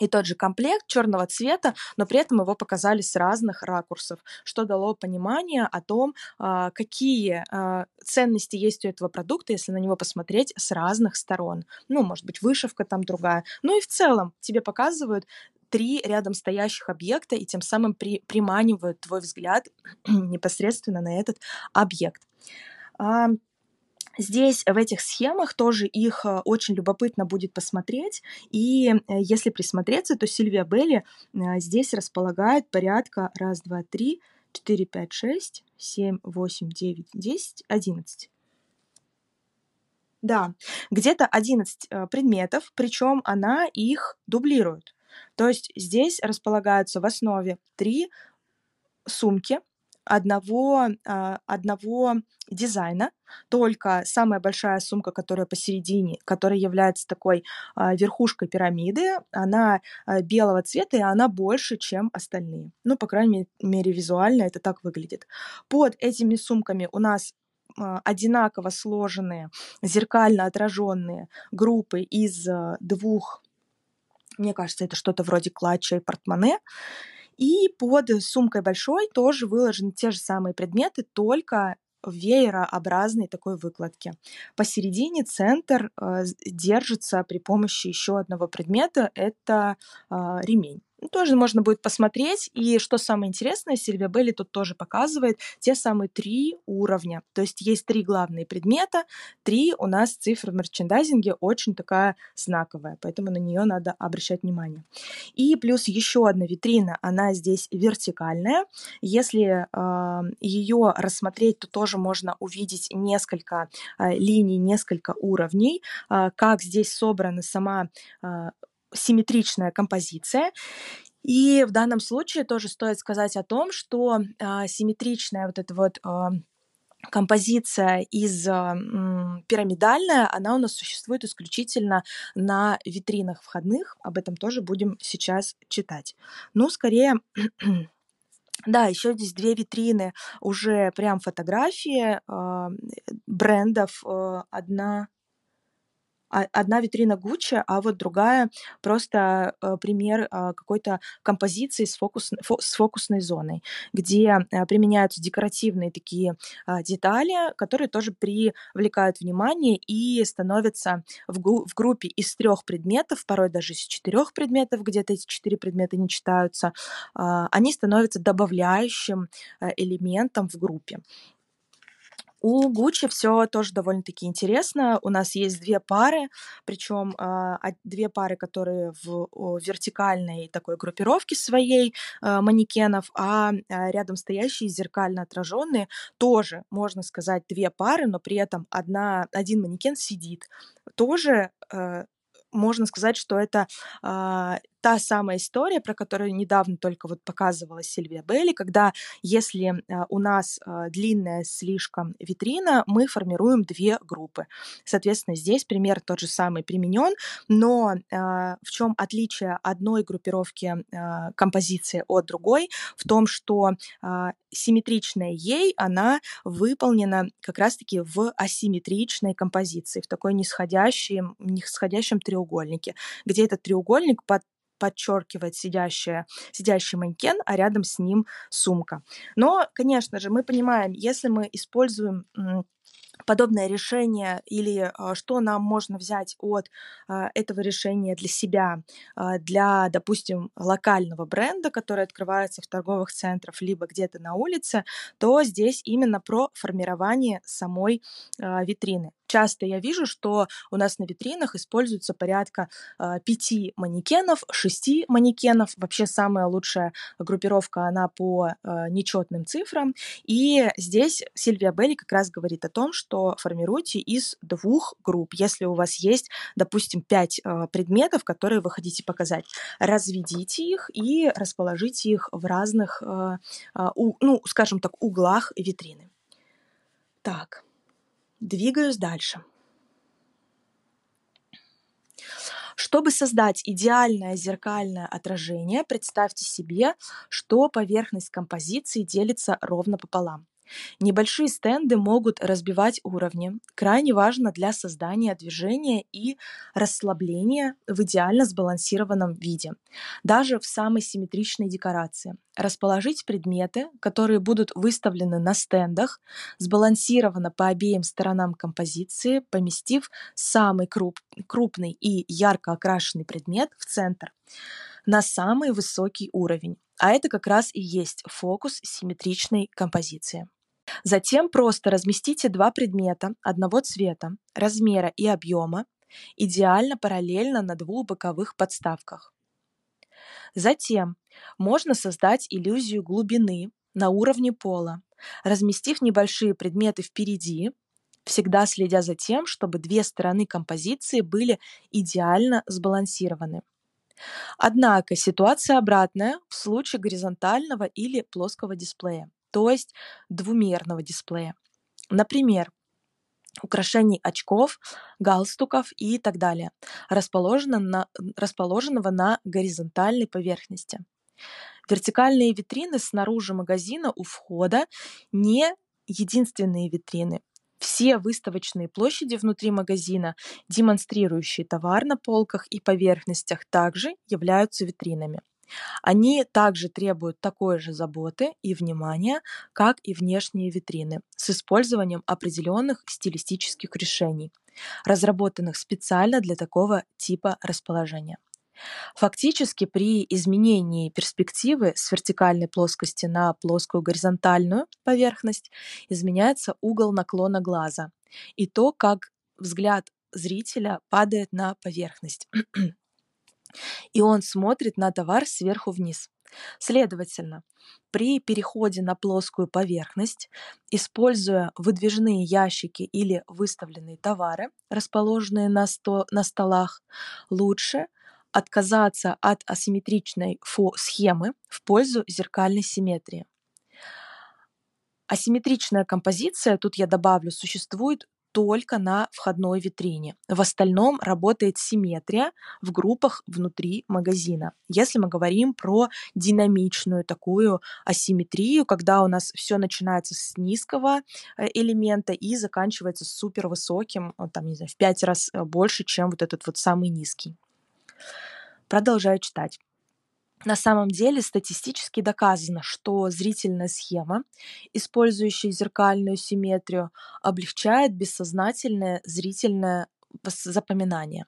Speaker 1: и тот же комплект черного цвета, но при этом его показали с разных ракурсов, что дало понимание о том, а, какие а, ценности есть у этого продукта, если на него посмотреть с разных сторон. Ну, может быть, вышивка там другая. Ну и в целом тебе показывают три рядом стоящих объекта и тем самым при, приманивают твой взгляд непосредственно на этот объект. Здесь, в этих схемах, тоже их э, очень любопытно будет посмотреть. И э, если присмотреться, то Сильвия Белли э, здесь располагает порядка раз, два, три, четыре, пять, шесть, семь, восемь, девять, десять, одиннадцать. Да, где-то 11 предметов, причем она их дублирует. То есть здесь располагаются в основе три сумки, одного, а, одного дизайна, только самая большая сумка, которая посередине, которая является такой а, верхушкой пирамиды, она а, белого цвета, и она больше, чем остальные. Ну, по крайней мере, визуально это так выглядит. Под этими сумками у нас одинаково сложенные, зеркально отраженные группы из двух, мне кажется, это что-то вроде клатча и портмоне, и под сумкой большой тоже выложены те же самые предметы, только в веерообразной такой выкладке. Посередине центр э, держится при помощи еще одного предмета, это э, ремень. Ну, тоже можно будет посмотреть. И что самое интересное, Сильвия Белли тут тоже показывает те самые три уровня. То есть есть три главные предмета, три у нас цифры в мерчендайзинге очень такая знаковая, поэтому на нее надо обращать внимание. И плюс еще одна витрина, она здесь вертикальная. Если э, ее рассмотреть, то тоже можно увидеть несколько э, линий, несколько уровней, э, как здесь собрана сама э, симметричная композиция. И в данном случае тоже стоит сказать о том, что э, симметричная вот эта вот э, композиция из э, пирамидальная, она у нас существует исключительно на витринах входных. Об этом тоже будем сейчас читать. Ну, скорее Да, еще здесь две витрины, уже прям фотографии э, брендов. Э, одна одна витрина Гуччи, а вот другая просто э, пример э, какой-то композиции с, фокус, фо, с фокусной зоной, где э, применяются декоративные такие э, детали, которые тоже привлекают внимание и становятся в, в группе из трех предметов, порой даже из четырех предметов, где-то эти четыре предмета не читаются, они становятся добавляющим э, элементом в группе. У Гуччи все тоже довольно-таки интересно. У нас есть две пары, причем э, две пары, которые в вертикальной такой группировке своей э, манекенов, а э, рядом стоящие зеркально отраженные тоже, можно сказать, две пары, но при этом одна, один манекен сидит. Тоже э, можно сказать, что это э, та самая история, про которую недавно только вот показывала Сильвия Белли, когда если э, у нас э, длинная слишком витрина, мы формируем две группы. Соответственно, здесь пример тот же самый применен, но э, в чем отличие одной группировки композиции от другой? В том, что симметричная ей, она выполнена как раз-таки в асимметричной композиции, в такой нисходящем, нисходящем треугольнике, где этот треугольник под подчеркивает сидящая, сидящий манекен, а рядом с ним сумка. Но, конечно же, мы понимаем, если мы используем подобное решение или а, что нам можно взять от а, этого решения для себя, а, для, допустим, локального бренда, который открывается в торговых центрах, либо где-то на улице, то здесь именно про формирование самой витрины. Часто я вижу, что у нас на витринах используется порядка э, пяти манекенов, шести манекенов. Вообще самая лучшая группировка, она по э, нечетным цифрам. И здесь Сильвия Белли как раз говорит о том, что формируйте из двух групп. Если у вас есть, допустим, пять э, предметов, которые вы хотите показать, разведите их и расположите их в разных, э, э, у, ну, скажем так, углах витрины. Так, двигаюсь дальше. Чтобы создать идеальное зеркальное отражение, представьте себе, что поверхность композиции делится ровно пополам. Небольшие стенды могут разбивать уровни. Крайне важно для создания движения и расслабления в идеально сбалансированном виде, даже в самой симметричной декорации. Расположить предметы, которые будут выставлены на стендах, сбалансированно по обеим сторонам композиции, поместив самый круп, крупный и ярко окрашенный предмет в центр на самый высокий уровень. А это как раз и есть фокус симметричной композиции. Затем просто разместите два предмета одного цвета, размера и объема, идеально параллельно на двух боковых подставках. Затем можно создать иллюзию глубины на уровне пола, разместив небольшие предметы впереди, всегда следя за тем, чтобы две стороны композиции были идеально сбалансированы. Однако ситуация обратная в случае горизонтального или плоского дисплея то есть двумерного дисплея. Например, украшений очков, галстуков и так далее, расположено на, расположенного на горизонтальной поверхности. Вертикальные витрины снаружи магазина у входа не единственные витрины. Все выставочные площади внутри магазина, демонстрирующие товар на полках и поверхностях, также являются витринами. Они также требуют такой же заботы и внимания, как и внешние витрины, с использованием определенных стилистических решений, разработанных специально для такого типа расположения. Фактически при изменении перспективы с вертикальной плоскости на плоскую горизонтальную поверхность изменяется угол наклона глаза и то, как взгляд зрителя падает на поверхность и он смотрит на товар сверху вниз. Следовательно, при переходе на плоскую поверхность, используя выдвижные ящики или выставленные товары, расположенные на, сто, на столах, лучше отказаться от асимметричной схемы в пользу зеркальной симметрии. Асимметричная композиция, тут я добавлю, существует только на входной витрине. В остальном работает симметрия в группах внутри магазина. Если мы говорим про динамичную такую асимметрию, когда у нас все начинается с низкого э, элемента и заканчивается супер высоким, там, не знаю, в пять раз э, больше, чем вот этот вот самый низкий. Продолжаю читать. На самом деле статистически доказано, что зрительная схема, использующая зеркальную симметрию, облегчает бессознательное зрительное запоминание.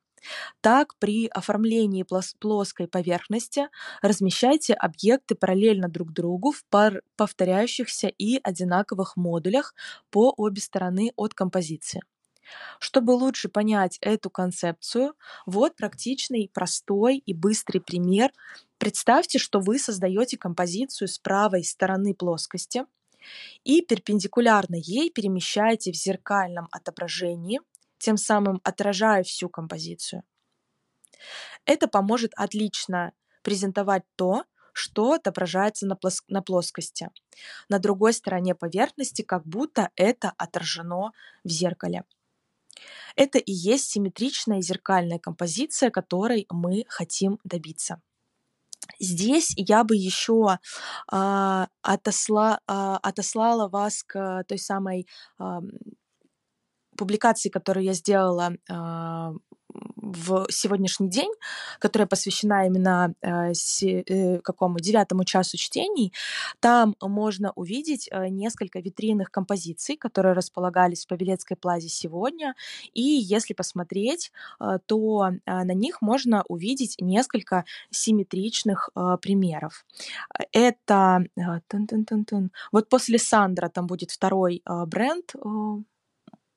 Speaker 1: Так, при оформлении плоской поверхности размещайте объекты параллельно друг другу в пар повторяющихся и одинаковых модулях по обе стороны от композиции. Чтобы лучше понять эту концепцию, вот практичный, простой и быстрый пример. Представьте, что вы создаете композицию с правой стороны плоскости и перпендикулярно ей перемещаете в зеркальном отображении, тем самым отражая всю композицию. Это поможет отлично презентовать то, что отображается на, плос на плоскости. На другой стороне поверхности как будто это отражено в зеркале. Это и есть симметричная зеркальная композиция, которой мы хотим добиться. Здесь я бы еще а, отосла, а, отослала вас к той самой а, публикации, которую я сделала а, в сегодняшний день, которая посвящена именно э, э, какому девятому часу чтений, там можно увидеть э, несколько витринных композиций, которые располагались в Павелецкой плазе сегодня. И если посмотреть, э, то э, на них можно увидеть несколько симметричных э, примеров. Это э, тун -тун -тун -тун. вот после Сандра там будет второй э, бренд. Э,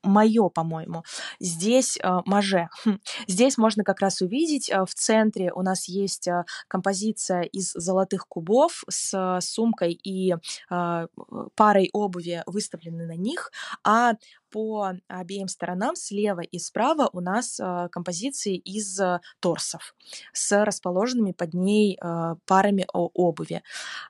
Speaker 1: мое, по-моему. Здесь э, маже. Хм. Здесь можно как раз увидеть, э, в центре у нас есть э, композиция из золотых кубов с сумкой и э, парой обуви, выставлены на них, а по обеим сторонам, слева и справа, у нас э, композиции из э, торсов с расположенными под ней э, парами обуви.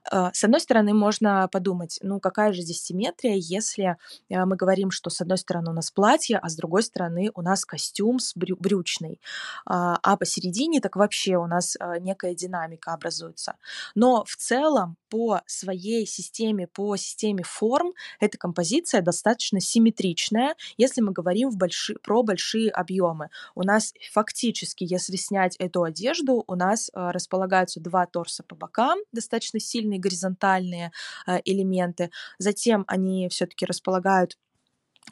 Speaker 1: С одной стороны, можно подумать, ну какая же здесь симметрия, если мы говорим, что с одной стороны у нас платье, а с другой стороны у нас костюм с брю брючный, а, а посередине так вообще у нас некая динамика образуется. Но в целом по своей системе, по системе форм эта композиция достаточно симметричная, если мы говорим в больши, про большие объемы. У нас фактически, если снять эту одежду, у нас э, располагаются два торса по бокам, достаточно сильные горизонтальные э, элементы. Затем они все-таки располагают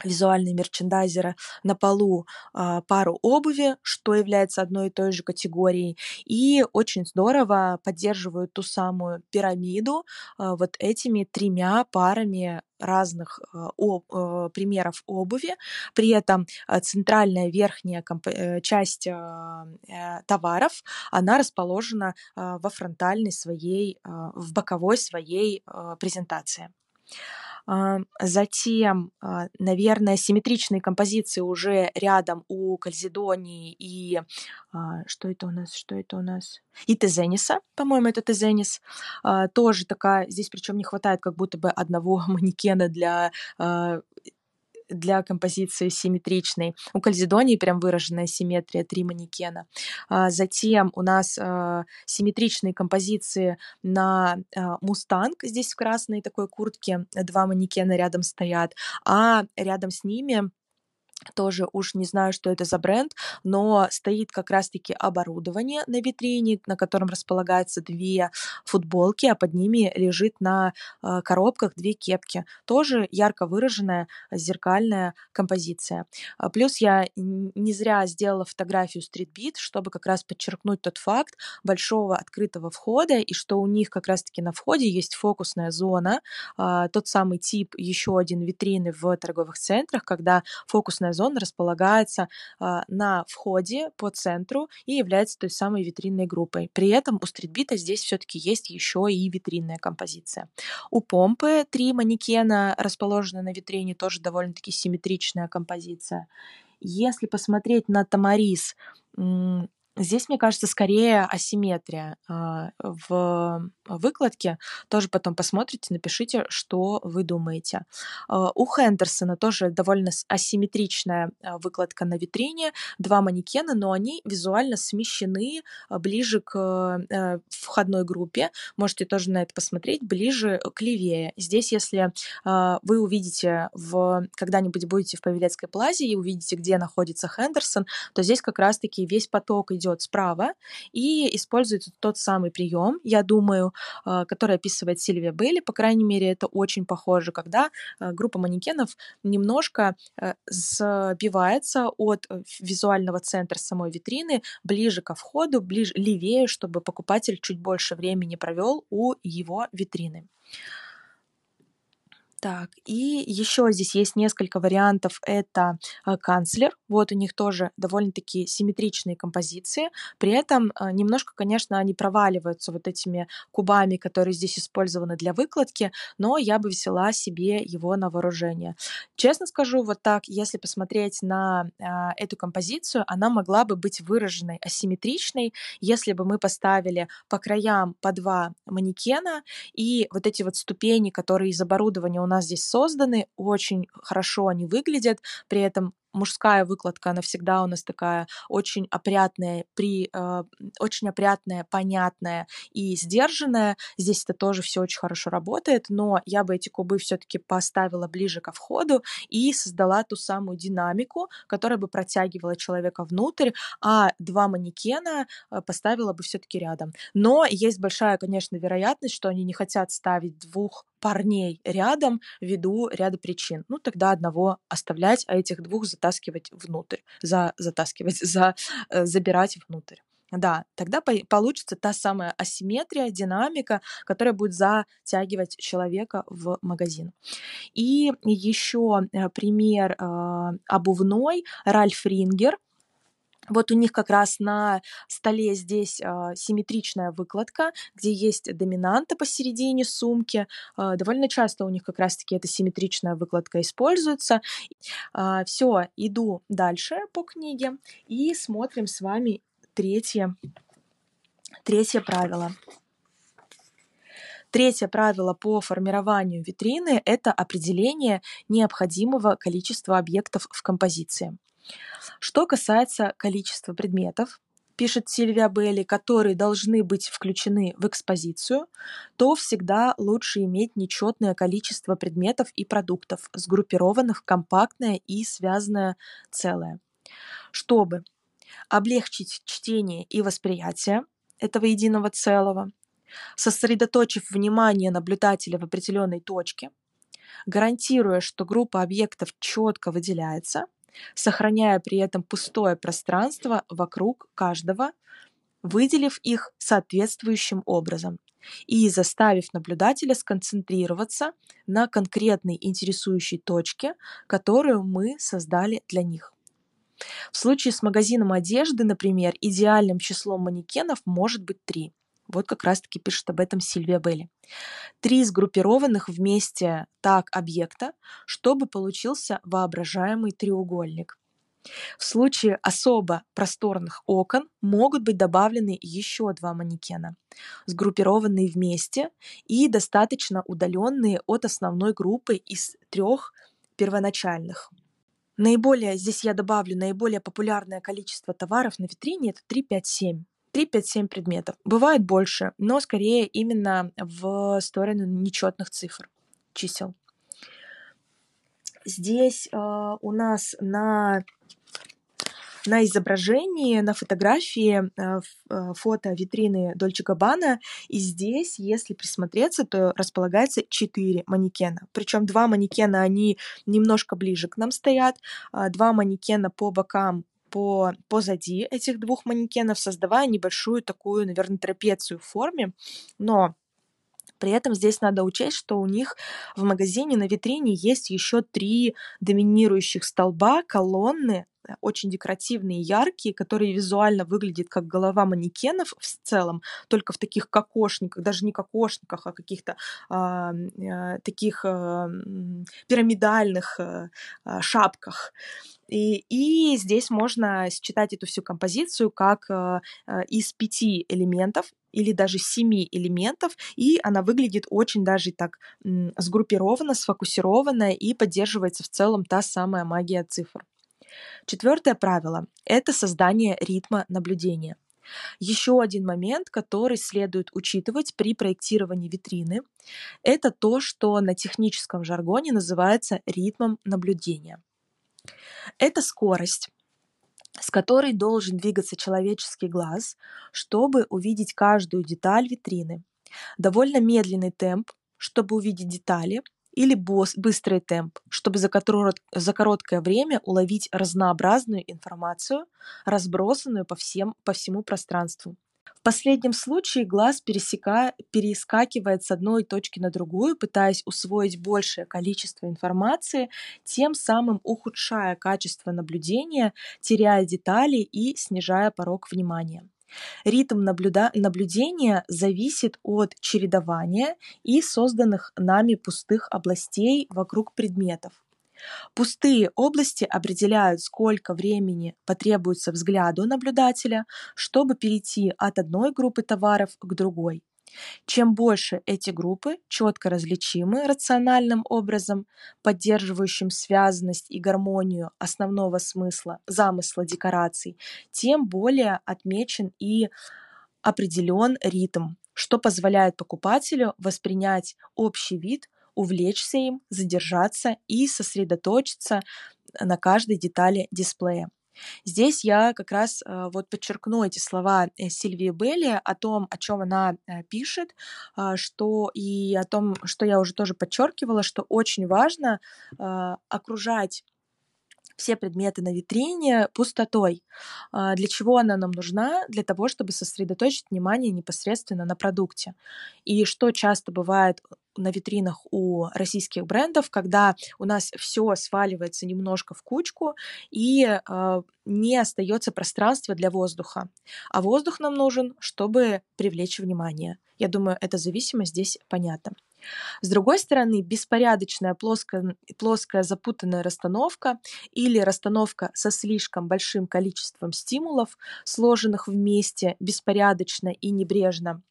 Speaker 1: визуальные мерчендайзеры на полу а, пару обуви, что является одной и той же категорией, и очень здорово поддерживают ту самую пирамиду а, вот этими тремя парами разных а, о, а, примеров обуви. При этом а, центральная верхняя э, часть а, э, товаров, она расположена во фронтальной своей, в боковой своей презентации. Затем, а, наверное, симметричные композиции уже рядом у Кальзидонии и а, что это у нас, что это у нас? И Тезениса, по-моему, это Тезенис. А, тоже такая, здесь причем не хватает как будто бы одного манекена для для композиции симметричной. У Кальзидонии прям выраженная симметрия, три манекена. А, затем у нас а, симметричные композиции на а, Мустанг, здесь в красной такой куртке два манекена рядом стоят, а рядом с ними тоже уж не знаю, что это за бренд, но стоит как раз-таки оборудование на витрине, на котором располагаются две футболки, а под ними лежит на э, коробках две кепки. Тоже ярко выраженная зеркальная композиция. А плюс я не зря сделала фотографию Street чтобы как раз подчеркнуть тот факт большого открытого входа и что у них как раз-таки на входе есть фокусная зона, а, тот самый тип еще один витрины в торговых центрах, когда фокусная зона располагается а, на входе по центру и является той самой витринной группой. При этом у стритбита здесь все-таки есть еще и витринная композиция. У помпы три манекена расположены на витрине, тоже довольно-таки симметричная композиция. Если посмотреть на Тамарис, Здесь, мне кажется, скорее асимметрия а, в выкладке. Тоже потом посмотрите, напишите, что вы думаете. А, у Хендерсона тоже довольно асимметричная а, выкладка на витрине. Два манекена, но они визуально смещены ближе к э, входной группе. Можете тоже на это посмотреть, ближе к левее. Здесь, если вы увидите, в, когда-нибудь будете в Павелецкой плазе и увидите, где находится Хендерсон, то здесь как раз-таки весь поток идет идет справа и использует тот самый прием, я думаю, а, который описывает Сильвия Бейли, по крайней мере, это очень похоже, когда а, группа манекенов немножко э, сбивается от э, визуального центра самой витрины ближе ко входу, ближе, левее, чтобы покупатель чуть больше времени провел у его витрины. Так, и еще здесь есть несколько вариантов. Это э, канцлер. Вот у них тоже довольно-таки симметричные композиции. При этом э, немножко, конечно, они проваливаются вот этими кубами, которые здесь использованы для выкладки, но я бы взяла себе его на вооружение. Честно скажу, вот так, если посмотреть на э, эту композицию, она могла бы быть выраженной асимметричной, если бы мы поставили по краям по два манекена, и вот эти вот ступени, которые из оборудования у нас здесь созданы, очень хорошо они выглядят, при этом мужская выкладка, она всегда у нас такая очень опрятная, при, э, очень опрятная, понятная и сдержанная. Здесь это тоже все очень хорошо работает, но я бы эти кубы все-таки поставила ближе ко входу и создала ту самую динамику, которая бы протягивала человека внутрь, а два манекена э, поставила бы все-таки рядом. Но есть большая, конечно, вероятность, что они не хотят ставить двух парней рядом ввиду ряда причин. Ну, тогда одного оставлять, а этих двух затаскивать внутрь, за, затаскивать, за, э, забирать внутрь. Да, тогда получится та самая асимметрия, динамика, которая будет затягивать человека в магазин. И еще э, пример э, обувной Ральф Рингер, вот у них как раз на столе здесь э, симметричная выкладка, где есть доминанта посередине сумки. Э, довольно часто у них как раз-таки эта симметричная выкладка используется. Э, все, иду дальше по книге и смотрим с вами третье, третье правило. Третье правило по формированию витрины – это определение необходимого количества объектов в композиции. Что касается количества предметов, пишет Сильвия Белли, которые должны быть включены в экспозицию, то всегда лучше иметь нечетное количество предметов и продуктов, сгруппированных в компактное и связанное целое, чтобы облегчить чтение и восприятие этого единого целого, сосредоточив внимание наблюдателя в определенной точке, гарантируя, что группа объектов четко выделяется, сохраняя при этом пустое пространство вокруг каждого, выделив их соответствующим образом и заставив наблюдателя сконцентрироваться на конкретной интересующей точке, которую мы создали для них. В случае с магазином одежды, например, идеальным числом манекенов может быть три. Вот как раз-таки пишет об этом Сильвия Белли. Три сгруппированных вместе так объекта, чтобы получился воображаемый треугольник. В случае особо просторных окон могут быть добавлены еще два манекена, сгруппированные вместе и достаточно удаленные от основной группы из трех первоначальных. Наиболее, здесь я добавлю, наиболее популярное количество товаров на витрине это 3, 5, 7. 3-5-7 предметов. Бывает больше, но скорее именно в сторону нечетных цифр, чисел. Здесь э, у нас на на изображении, на фотографии э, фото витрины Дольче Габбана, и здесь, если присмотреться, то располагается четыре манекена. Причем два манекена, они немножко ближе к нам стоят, два манекена по бокам по, позади этих двух манекенов, создавая небольшую такую, наверное, трапецию в форме. Но при этом здесь надо учесть, что у них в магазине на витрине есть еще три доминирующих столба, колонны, очень декоративные, яркие, которые визуально выглядят как голова манекенов в целом, только в таких кокошниках, даже не кокошниках, а каких-то а, а, таких а, пирамидальных а, шапках. И, и здесь можно считать эту всю композицию как а, из пяти элементов или даже семи элементов, и она выглядит очень даже так сгруппированно, сфокусированно и поддерживается в целом та самая магия цифр. Четвертое правило – это создание ритма наблюдения. Еще один момент, который следует учитывать при проектировании витрины, это то, что на техническом жаргоне называется ритмом наблюдения. Это скорость, с которой должен двигаться человеческий глаз, чтобы увидеть каждую деталь витрины. Довольно медленный темп, чтобы увидеть детали, или быстрый темп, чтобы за короткое время уловить разнообразную информацию, разбросанную по, всем, по всему пространству. В последнем случае глаз пересека, перескакивает с одной точки на другую, пытаясь усвоить большее количество информации, тем самым ухудшая качество наблюдения, теряя детали и снижая порог внимания. Ритм наблюда наблюдения зависит от чередования и созданных нами пустых областей вокруг предметов. Пустые области определяют, сколько времени потребуется взгляду наблюдателя, чтобы перейти от одной группы товаров к другой. Чем больше эти группы четко различимы рациональным образом, поддерживающим связанность и гармонию основного смысла, замысла декораций, тем более отмечен и определен ритм, что позволяет покупателю воспринять общий вид, увлечься им, задержаться и сосредоточиться на каждой детали дисплея. Здесь я как раз э, вот подчеркну эти слова э, Сильвии Белли о том, о чем она э, пишет, а, что и о том, что я уже тоже подчеркивала, что очень важно окружать все предметы на витрине пустотой. А, для чего она нам нужна? Для того, чтобы сосредоточить внимание непосредственно на продукте. И что часто бывает на витринах у российских брендов, когда у нас все сваливается немножко в кучку и э, не остается пространства для воздуха. А воздух нам нужен, чтобы привлечь внимание. Я думаю, эта зависимость здесь понятна. С другой стороны, беспорядочная плоская, плоская запутанная расстановка или расстановка со слишком большим количеством стимулов, сложенных вместе беспорядочно и небрежно,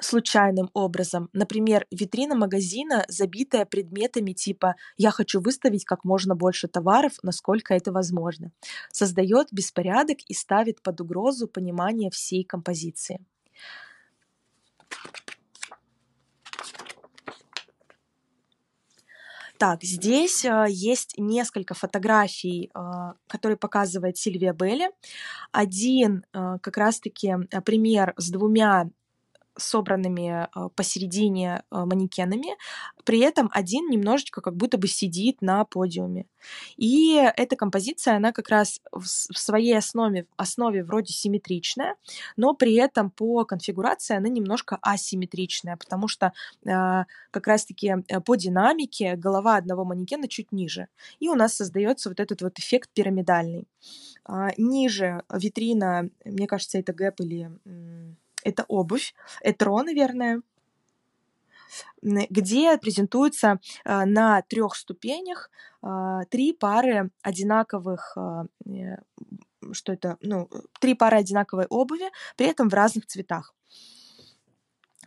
Speaker 1: случайным образом. Например, витрина магазина, забитая предметами типа «я хочу выставить как можно больше товаров, насколько это возможно», создает беспорядок и ставит под угрозу понимание всей композиции. Так, здесь э, есть несколько фотографий, э, которые показывает Сильвия Белли. Один э, как раз-таки пример с двумя собранными а, посередине а, манекенами, при этом один немножечко как будто бы сидит на подиуме. И эта композиция, она как раз в своей основе, основе вроде симметричная, но при этом по конфигурации она немножко асимметричная, потому что э, как раз-таки э, по динамике голова одного манекена чуть ниже. И у нас создается вот этот вот эффект пирамидальный. А, ниже витрина, мне кажется, это гэп или это обувь, этро, наверное, где презентуются э, на трех ступенях э, три пары одинаковых э, что это, ну, три пары одинаковой обуви, при этом в разных цветах.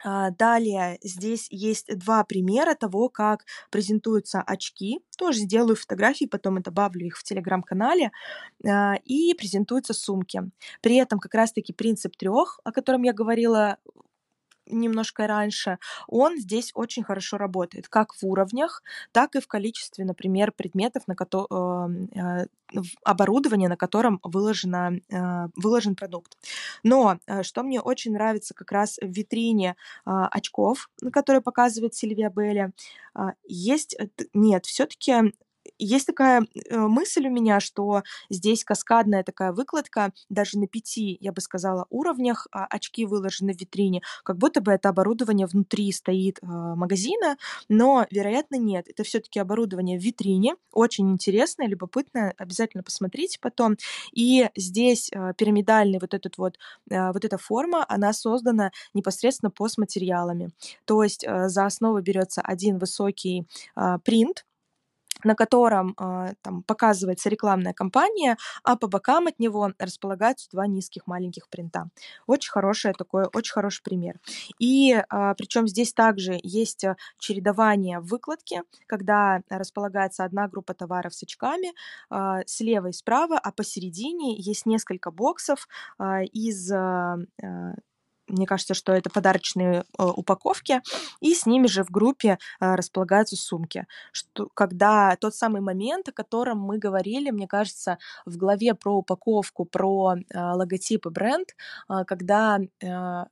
Speaker 1: А, далее здесь есть два примера того, как презентуются очки. Тоже сделаю фотографии, потом добавлю их в телеграм-канале. А, и презентуются сумки. При этом как раз-таки принцип трех, о котором я говорила немножко раньше, он здесь очень хорошо работает, как в уровнях, так и в количестве, например, предметов, на ко- э, э, оборудования, на котором выложено, э, выложен продукт. Но что мне очень нравится как раз в витрине очков, которые показывает Сильвия Белли, есть, нет, все-таки есть такая э, мысль у меня, что здесь каскадная такая выкладка, даже на пяти, я бы сказала, уровнях а, очки выложены в витрине, как будто бы это оборудование внутри стоит э, магазина, но, вероятно, нет. Это все-таки оборудование в витрине, очень интересное, любопытное, обязательно посмотрите потом. И здесь э, пирамидальный вот этот вот, вот эта форма, она создана непосредственно постматериалами. То есть за основу берется один высокий принт, на котором э, там показывается рекламная кампания, а по бокам от него располагаются два низких маленьких принта. Очень хороший такой, очень хороший пример. И а, причем здесь также есть э, чередование выкладки, когда располагается одна группа товаров с очками э, слева и справа, а посередине есть несколько боксов из мне кажется, что это подарочные э, упаковки, и с ними же в группе э, располагаются сумки. Что, когда тот самый момент, о котором мы говорили, мне кажется, в главе про упаковку, про э, логотип и бренд, э, когда э,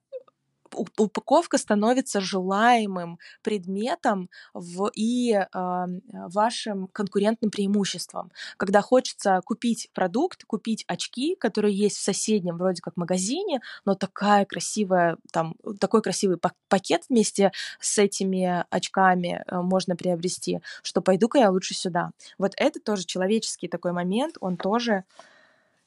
Speaker 1: упаковка становится желаемым предметом в, и э, вашим конкурентным преимуществом. Когда хочется купить продукт, купить очки, которые есть в соседнем вроде как магазине, но такая красивая, там, такой красивый пакет вместе с этими очками э, можно приобрести, что пойду-ка я лучше сюда. Вот это тоже человеческий такой момент, он тоже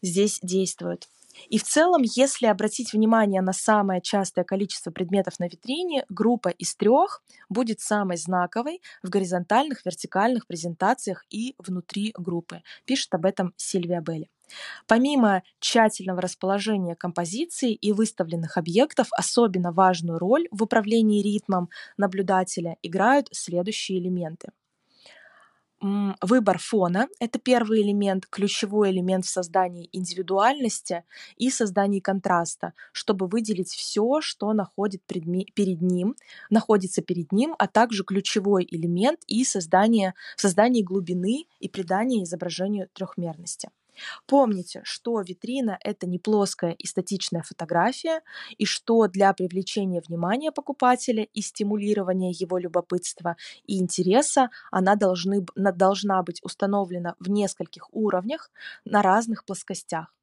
Speaker 1: здесь действует. И в целом, если обратить внимание на самое частое количество предметов на витрине, группа из трех будет самой знаковой в горизонтальных, вертикальных презентациях и внутри группы. Пишет об этом Сильвия Белли. Помимо тщательного расположения композиции и выставленных объектов, особенно важную роль в управлении ритмом наблюдателя играют следующие элементы – выбор фона — это первый элемент, ключевой элемент в создании индивидуальности и создании контраста, чтобы выделить все, что находит перед ним, находится перед ним, а также ключевой элемент и создание, создание глубины и придание изображению трехмерности. Помните, что витрина – это не плоская и статичная фотография, и что для привлечения внимания покупателя и стимулирования его любопытства и интереса она должны, должна быть установлена в нескольких уровнях на разных плоскостях.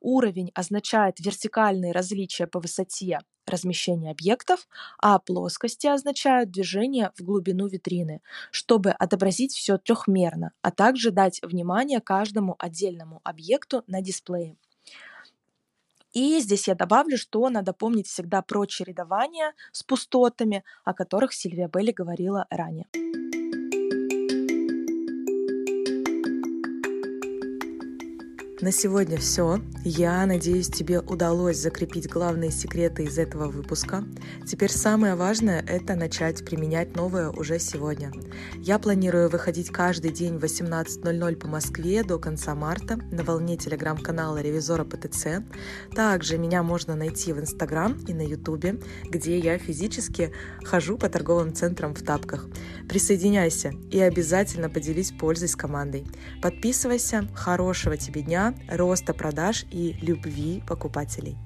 Speaker 1: Уровень означает вертикальные различия по высоте размещения объектов, а плоскости означают движение в глубину витрины, чтобы отобразить все трехмерно, а также дать внимание каждому отдельному объекту на дисплее. И здесь я добавлю, что надо помнить всегда про чередование с пустотами, о которых Сильвия Белли говорила ранее. На сегодня все. Я надеюсь, тебе удалось закрепить главные секреты из этого выпуска. Теперь самое важное – это начать применять новое уже сегодня. Я планирую выходить каждый день в 18.00 по Москве до конца марта на волне телеграм-канала Ревизора ПТЦ. Также меня можно найти в Инстаграм и на Ютубе, где я физически хожу по торговым центрам в тапках. Присоединяйся и обязательно поделись пользой с командой. Подписывайся. Хорошего тебе дня роста продаж и любви покупателей.